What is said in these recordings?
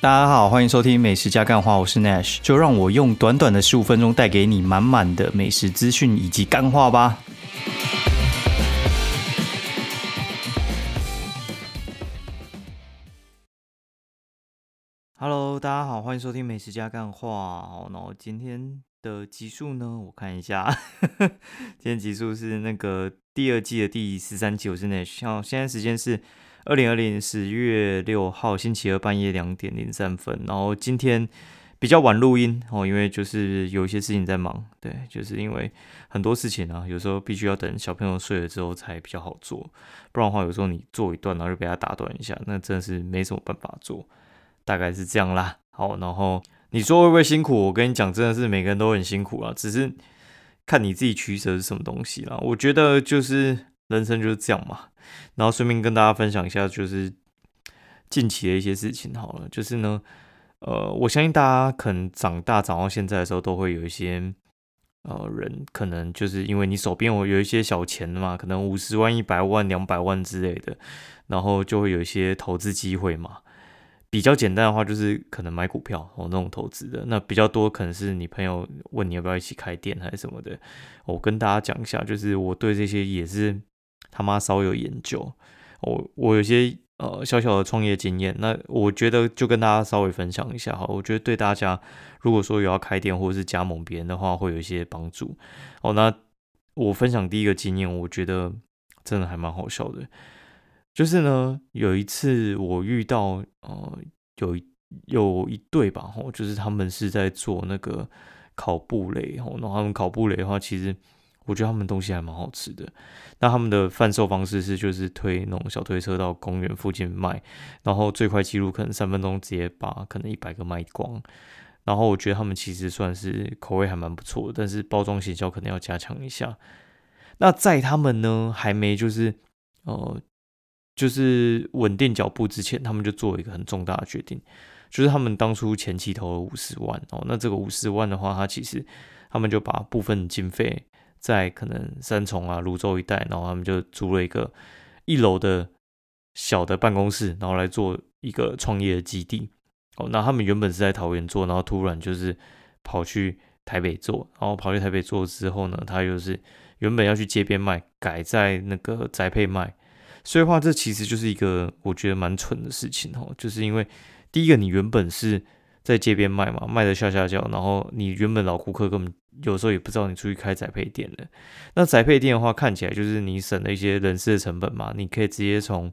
大家好，欢迎收听美食加干话，我是 Nash，就让我用短短的十五分钟带给你满满的美食资讯以及干话吧。Hello，大家好，欢迎收听美食加干话。好，那我今天的集数呢，我看一下，今天集数是那个第二季的第十三集，我是 Nash，好，现在时间是。二零二零十月六号星期二半夜两点零三分，然后今天比较晚录音哦，因为就是有一些事情在忙，对，就是因为很多事情啊，有时候必须要等小朋友睡了之后才比较好做，不然的话有时候你做一段然后就被他打断一下，那真的是没什么办法做，大概是这样啦。好，然后你说会不会辛苦？我跟你讲，真的是每个人都很辛苦啊，只是看你自己取舍是什么东西啦。我觉得就是人生就是这样嘛。然后顺便跟大家分享一下，就是近期的一些事情好了。就是呢，呃，我相信大家可能长大长到现在的时候，都会有一些呃人，可能就是因为你手边有有一些小钱嘛，可能五十万、一百万、两百万之类的，然后就会有一些投资机会嘛。比较简单的话，就是可能买股票哦那种投资的。那比较多可能是你朋友问你要不要一起开店还是什么的。我跟大家讲一下，就是我对这些也是。他妈稍微有研究，我我有些呃小小的创业经验，那我觉得就跟大家稍微分享一下哈。我觉得对大家如果说有要开店或者是加盟别人的话，会有一些帮助哦。那我分享第一个经验，我觉得真的还蛮好笑的，就是呢有一次我遇到呃有有一对吧吼，就是他们是在做那个烤布雷吼，然后他们烤布雷的话，其实。我觉得他们东西还蛮好吃的。那他们的贩售方式是，就是推那种小推车到公园附近卖，然后最快记录可能三分钟直接把可能一百个卖光。然后我觉得他们其实算是口味还蛮不错，但是包装营销可能要加强一下。那在他们呢还没就是呃就是稳定脚步之前，他们就做了一个很重大的决定，就是他们当初前期投了五十万哦，那这个五十万的话，他其实他们就把部分经费。在可能三重啊、泸州一带，然后他们就租了一个一楼的小的办公室，然后来做一个创业的基地。哦，那他们原本是在桃园做，然后突然就是跑去台北做，然后跑去台北做之后呢，他又是原本要去街边卖，改在那个宅配卖。所以话，这其实就是一个我觉得蛮蠢的事情哦，就是因为第一个，你原本是在街边卖嘛，卖的下下叫，然后你原本老顾客根本。有时候也不知道你出去开宅配店的，那宅配店的话，看起来就是你省了一些人事的成本嘛，你可以直接从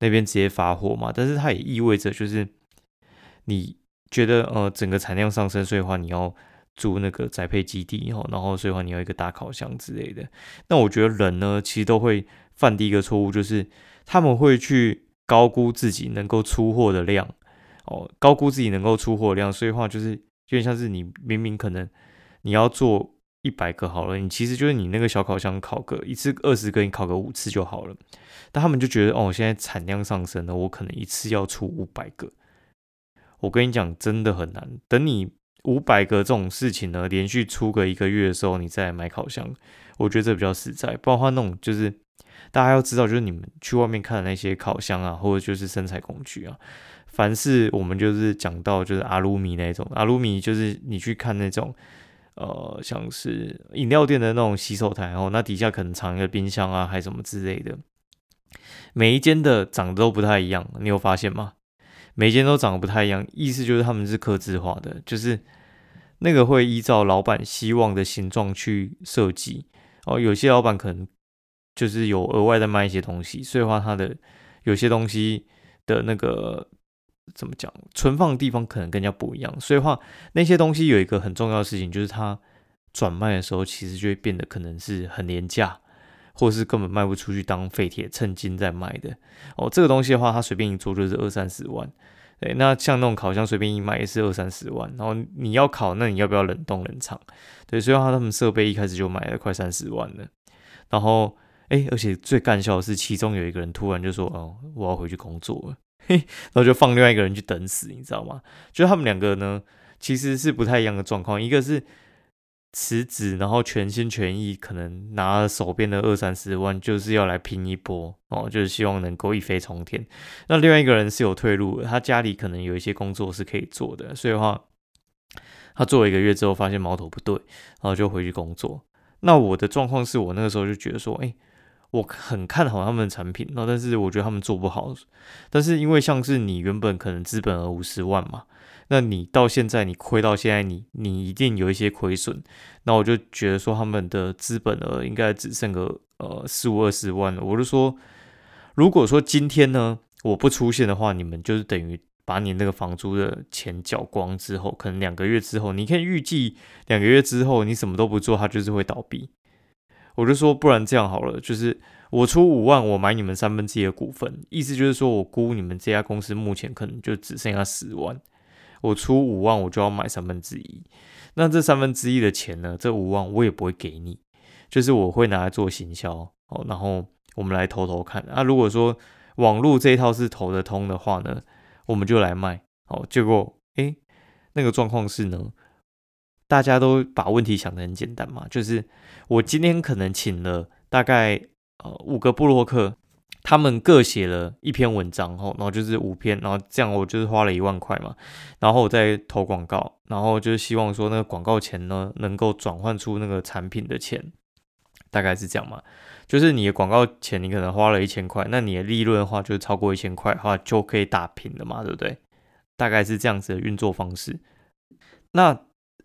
那边直接发货嘛。但是它也意味着就是你觉得呃整个产量上升，所以话你要租那个宅配基地哦，然后所以话你要一个大烤箱之类的。那我觉得人呢，其实都会犯第一个错误，就是他们会去高估自己能够出货的量哦，高估自己能够出货量，所以话就是有点像是你明明可能。你要做一百个好了，你其实就是你那个小烤箱烤个一次二十个，你烤个五次就好了。但他们就觉得哦，现在产量上升了，我可能一次要出五百个。我跟你讲，真的很难。等你五百个这种事情呢，连续出个一个月的时候，你再买烤箱，我觉得这比较实在。包括那种就是大家要知道，就是你们去外面看的那些烤箱啊，或者就是生产工具啊，凡是我们就是讲到就是阿鲁米那种，阿鲁米就是你去看那种。呃，像是饮料店的那种洗手台哦，那底下可能藏一个冰箱啊，还什么之类的。每一间的长得都不太一样，你有发现吗？每一间都长得不太一样，意思就是他们是刻字化的，就是那个会依照老板希望的形状去设计哦。有些老板可能就是有额外的卖一些东西，所以话他的有些东西的那个。怎么讲？存放的地方可能更加不一样，所以话那些东西有一个很重要的事情，就是它转卖的时候，其实就会变得可能是很廉价，或是根本卖不出去，当废铁趁金在卖的。哦，这个东西的话，它随便一做就是二三十万。对，那像那种烤箱随便一卖也是二三十万。然后你要烤，那你要不要冷冻冷藏？对，所以话他们设备一开始就买了快三十万了。然后，哎，而且最干笑的是，其中有一个人突然就说：“哦，我要回去工作了。”嘿，然后就放另外一个人去等死，你知道吗？就他们两个呢，其实是不太一样的状况。一个是辞职，然后全心全意，可能拿手边的二三十万，就是要来拼一波哦，就是希望能够一飞冲天。那另外一个人是有退路，他家里可能有一些工作是可以做的，所以的话，他做了一个月之后，发现矛头不对，然后就回去工作。那我的状况是我那个时候就觉得说，哎，我很看好他们的产品，那但是我觉得他们做不好，但是因为像是你原本可能资本额五十万嘛。那你到现在你亏到现在，你你一定有一些亏损。那我就觉得说他们的资本额应该只剩个呃四五二十万了。我就说，如果说今天呢我不出现的话，你们就是等于把你那个房租的钱缴光之后，可能两个月之后，你可以预计两个月之后你什么都不做，它就是会倒闭。我就说，不然这样好了，就是我出五万，我买你们三分之一的股份，意思就是说我估你们这家公司目前可能就只剩下十万。我出五万，我就要买三分之一。那这三分之一的钱呢？这五万我也不会给你，就是我会拿来做行销哦。然后我们来投投看。啊，如果说网络这一套是投得通的话呢，我们就来卖。哦，结果诶，那个状况是呢，大家都把问题想得很简单嘛，就是我今天可能请了大概呃五个布洛克。他们各写了一篇文章，后然后就是五篇，然后这样我就是花了一万块嘛，然后我再投广告，然后就是希望说那个广告钱呢能够转换出那个产品的钱，大概是这样嘛。就是你的广告钱你可能花了一千块，那你的利润的话就是超过一千块的话就可以打平了嘛，对不对？大概是这样子的运作方式。那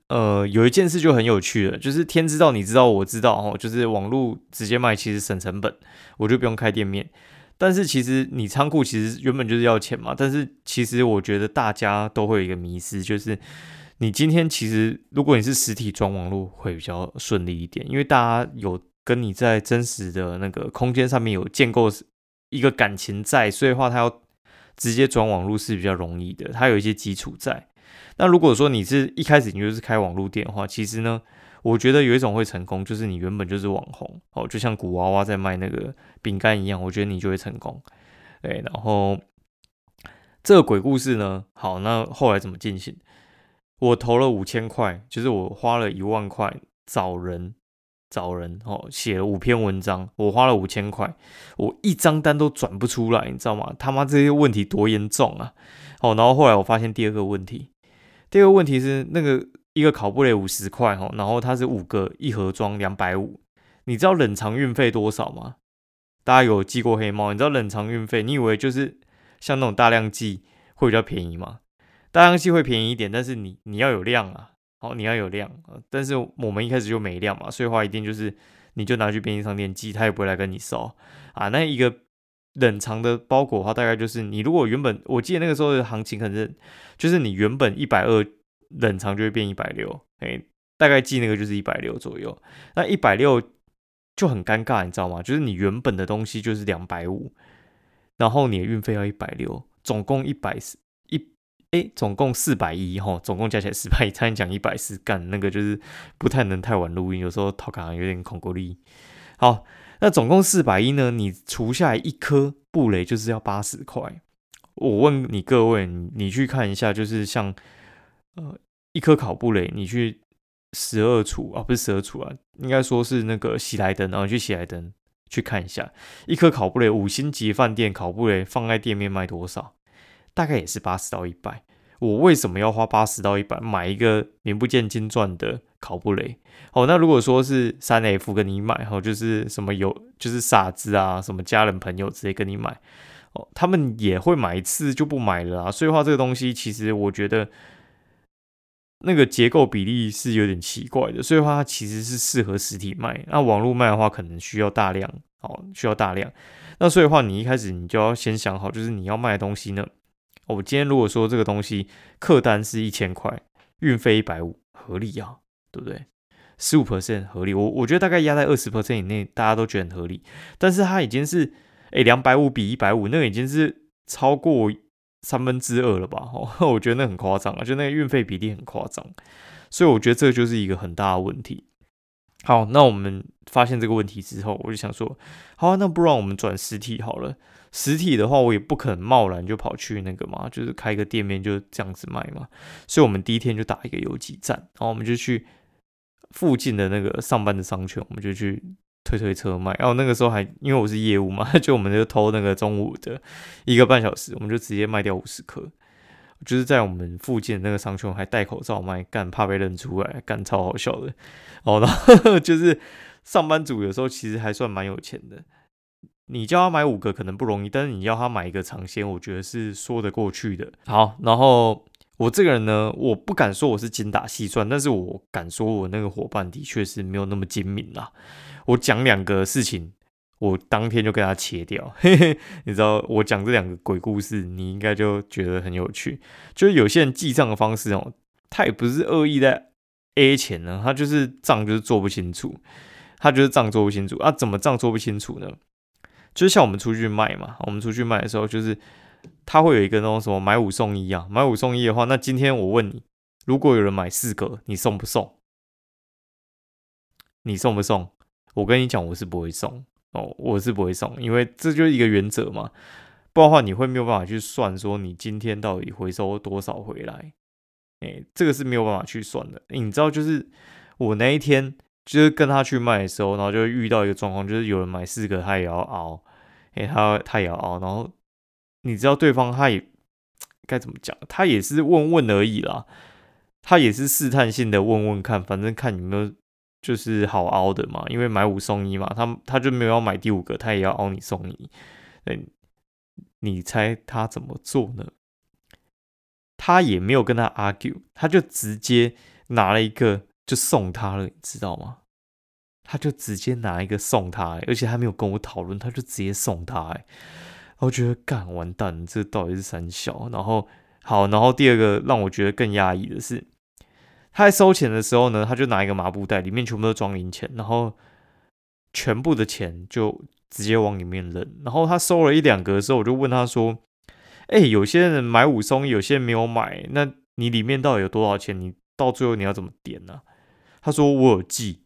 呃有一件事就很有趣了，就是天知道你知道我知道哦，就是网络直接卖其实省成本。我就不用开店面，但是其实你仓库其实原本就是要钱嘛。但是其实我觉得大家都会有一个迷失，就是你今天其实如果你是实体装网络会比较顺利一点，因为大家有跟你在真实的那个空间上面有建构一个感情在，所以话他要直接转网络是比较容易的，它有一些基础在。那如果说你是一开始你就是开网络店的话，其实呢。我觉得有一种会成功，就是你原本就是网红哦，就像古娃娃在卖那个饼干一样，我觉得你就会成功。对，然后这个鬼故事呢，好，那后来怎么进行？我投了五千块，就是我花了一万块找人找人哦，写了五篇文章，我花了五千块，我一张单都转不出来，你知道吗？他妈这些问题多严重啊！哦，然后后来我发现第二个问题，第二个问题是那个。一个考布雷五十块哈，然后它是五个一盒装两百五，你知道冷藏运费多少吗？大家有寄过黑猫，你知道冷藏运费？你以为就是像那种大量寄会比较便宜吗？大量寄会便宜一点，但是你你要有量啊，好，你要有量啊。但是我们一开始就没量嘛，所以话一定就是你就拿去便利商店寄，他也不会来跟你收啊。那一个冷藏的包裹的话，大概就是你如果原本我记得那个时候的行情，可能就是你原本一百二。冷藏就会变一百六，哎，大概记那个就是一百六左右。那一百六就很尴尬，你知道吗？就是你原本的东西就是两百五，然后你的运费要一百六，总共一百四一，哎，总共四百一哈，总共加起来四百一，差点讲一百四，干那个就是不太能太晚录音，有时候讨卡有点恐怖力。好，那总共四百一呢？你除下来一颗布雷就是要八十块。我问你各位，你去看一下，就是像。呃，一颗烤布雷，你去十二处啊，不是十二处啊，应该说是那个喜来登，然后去喜来登去看一下，一颗烤布雷五星级饭店烤布雷放在店面卖多少？大概也是八十到一百。我为什么要花八十到一百买一个名不见经传的考布雷？哦，那如果说是三 F 跟你买，哦，就是什么有就是傻子啊，什么家人朋友直接跟你买，哦，他们也会买一次就不买了啊。所以话这个东西，其实我觉得。那个结构比例是有点奇怪的，所以话它其实是适合实体卖，那网络卖的话可能需要大量，哦，需要大量。那所以话你一开始你就要先想好，就是你要卖的东西呢，我今天如果说这个东西客单是一千块，运费一百五，合理啊，对不对？十五 percent 合理，我我觉得大概压在二十 percent 以内，大家都觉得很合理。但是它已经是，哎，两百五比一百五，那个已经是超过。三分之二了吧？哦，我觉得那很夸张啊，就那个运费比例很夸张，所以我觉得这就是一个很大的问题。好，那我们发现这个问题之后，我就想说，好，那不然我们转实体好了。实体的话，我也不可能贸然就跑去那个嘛，就是开个店面就这样子卖嘛。所以，我们第一天就打一个游击战，然后我们就去附近的那个上班的商圈，我们就去推推车卖。然后那个时候还因为我是业务嘛，就我们就偷那个中午的一个半小时，我们就直接卖掉五十颗。就是在我们附近那个商圈还戴口罩卖，干怕被认出来，干超好笑的。哦，然后 就是上班族有时候其实还算蛮有钱的。你叫他买五个可能不容易，但是你要他买一个尝鲜，我觉得是说得过去的。好，然后我这个人呢，我不敢说我是精打细算，但是我敢说我那个伙伴的确是没有那么精明啦。我讲两个事情，我当天就跟他切掉。嘿嘿，你知道我讲这两个鬼故事，你应该就觉得很有趣。就是有些人记账的方式哦，他也不是恶意在 A 钱呢，他就是账就是做不清楚，他就是账做不清楚啊？怎么账做不清楚呢？就是像我们出去卖嘛，我们出去卖的时候，就是他会有一个那种什么买五送一啊，买五送一的话，那今天我问你，如果有人买四个，你送不送？你送不送？我跟你讲，我是不会送哦，我是不会送，因为这就是一个原则嘛，不然的话你会没有办法去算说你今天到底回收多少回来，哎，这个是没有办法去算的。你知道，就是我那一天。就是跟他去卖的时候，然后就遇到一个状况，就是有人买四个，他也要熬，哎，他他也要熬，然后你知道对方他也该怎么讲，他也是问问而已啦，他也是试探性的问问看，反正看有没有就是好熬的嘛，因为买五送一嘛，他他就没有要买第五个，他也要熬你送你，哎，你猜他怎么做呢？他也没有跟他 argue，他就直接拿了一个。就送他了，你知道吗？他就直接拿一个送他，而且还没有跟我讨论，他就直接送他。哎，我觉得干完蛋，这到底是三小？然后好，然后第二个让我觉得更压抑的是，他在收钱的时候呢，他就拿一个麻布袋，里面全部都装零钱，然后全部的钱就直接往里面扔。然后他收了一两个的时候，我就问他说：“哎，有些人买五送一，有些人没有买，那你里面到底有多少钱？你到最后你要怎么点呢？”他说我有记，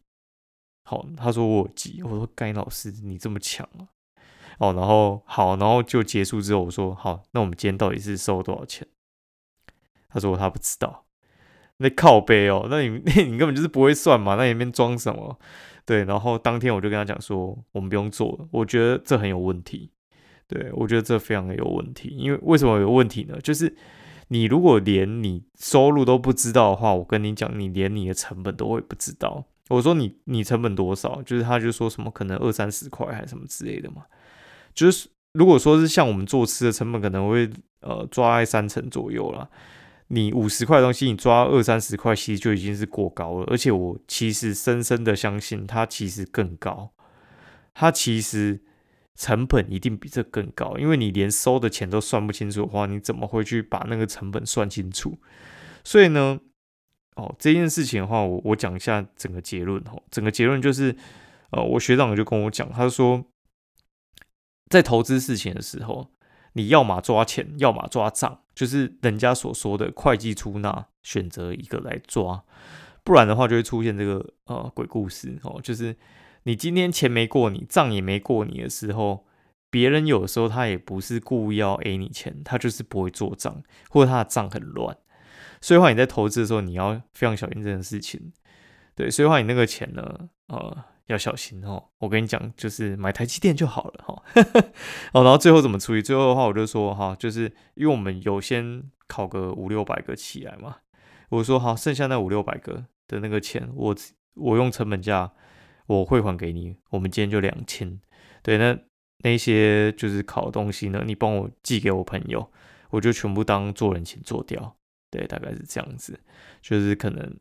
好，他说我有记，我说该老师你这么强啊，哦，然后好，然后就结束之后，我说好，那我们今天到底是收多少钱？他说他不知道，那靠背哦，那你 那你根本就是不会算嘛，那里面装什么？对，然后当天我就跟他讲说，我们不用做了，我觉得这很有问题，对我觉得这非常的有问题，因为为什么有问题呢？就是。你如果连你收入都不知道的话，我跟你讲，你连你的成本都会不知道。我说你你成本多少？就是他就说什么可能二三十块还是什么之类的嘛。就是如果说是像我们做吃的成本可能会呃抓在三成左右了。你五十块东西你抓二三十块，其实就已经是过高了。而且我其实深深的相信它其实更高，它其实。成本一定比这更高，因为你连收的钱都算不清楚的话，你怎么会去把那个成本算清楚？所以呢，哦，这件事情的话，我我讲一下整个结论哦。整个结论就是，呃，我学长就跟我讲，他说，在投资事情的时候，你要么抓钱，要么抓账，就是人家所说的会计出纳，选择一个来抓，不然的话就会出现这个呃鬼故事哦，就是。你今天钱没过你，账也没过你的时候，别人有的时候他也不是故意要 A 你钱，他就是不会做账，或者他的账很乱。所以话你在投资的时候，你要非常小心这件事情。对，所以话你那个钱呢，呃，要小心哦。我跟你讲，就是买台积电就好了哈。哦，然后最后怎么处理？最后的话，我就说哈，就是因为我们有先考个五六百个起来嘛，我说好，剩下那五六百个的那个钱，我我用成本价。我会还给你，我们今天就两千。对，那那些就是考的东西呢，你帮我寄给我朋友，我就全部当做人情做掉。对，大概是这样子，就是可能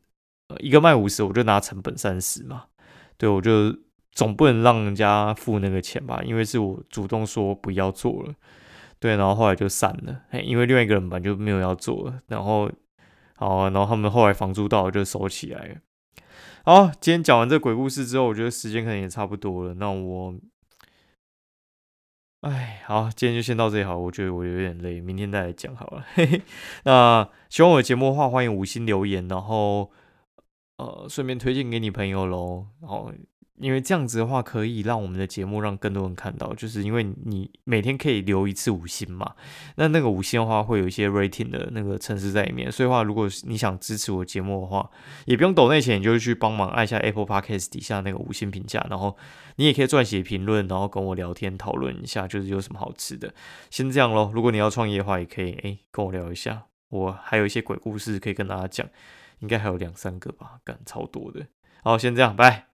呃一个卖五十，我就拿成本三十嘛。对，我就总不能让人家付那个钱吧，因为是我主动说不要做了。对，然后后来就散了，因为另外一个人本来就没有要做了。然后好，然后他们后来房租到了就收起来了。好，今天讲完这鬼故事之后，我觉得时间可能也差不多了。那我，哎，好，今天就先到这里好。我觉得我有点累，明天再来讲好了。嘿 嘿，那喜欢我的节目的话，欢迎五星留言，然后呃，顺便推荐给你朋友喽。然后因为这样子的话，可以让我们的节目让更多人看到，就是因为你每天可以留一次五星嘛，那那个五星的话会有一些 rating 的那个城市在里面，所以话如果你想支持我节目的话，也不用抖那钱，你就去帮忙按下 Apple Podcast 底下那个五星评价，然后你也可以撰写评论，然后跟我聊天讨论一下，就是有什么好吃的。先这样咯，如果你要创业的话，也可以诶跟我聊一下，我还有一些鬼故事可以跟大家讲，应该还有两三个吧，干超多的。好，先这样，拜。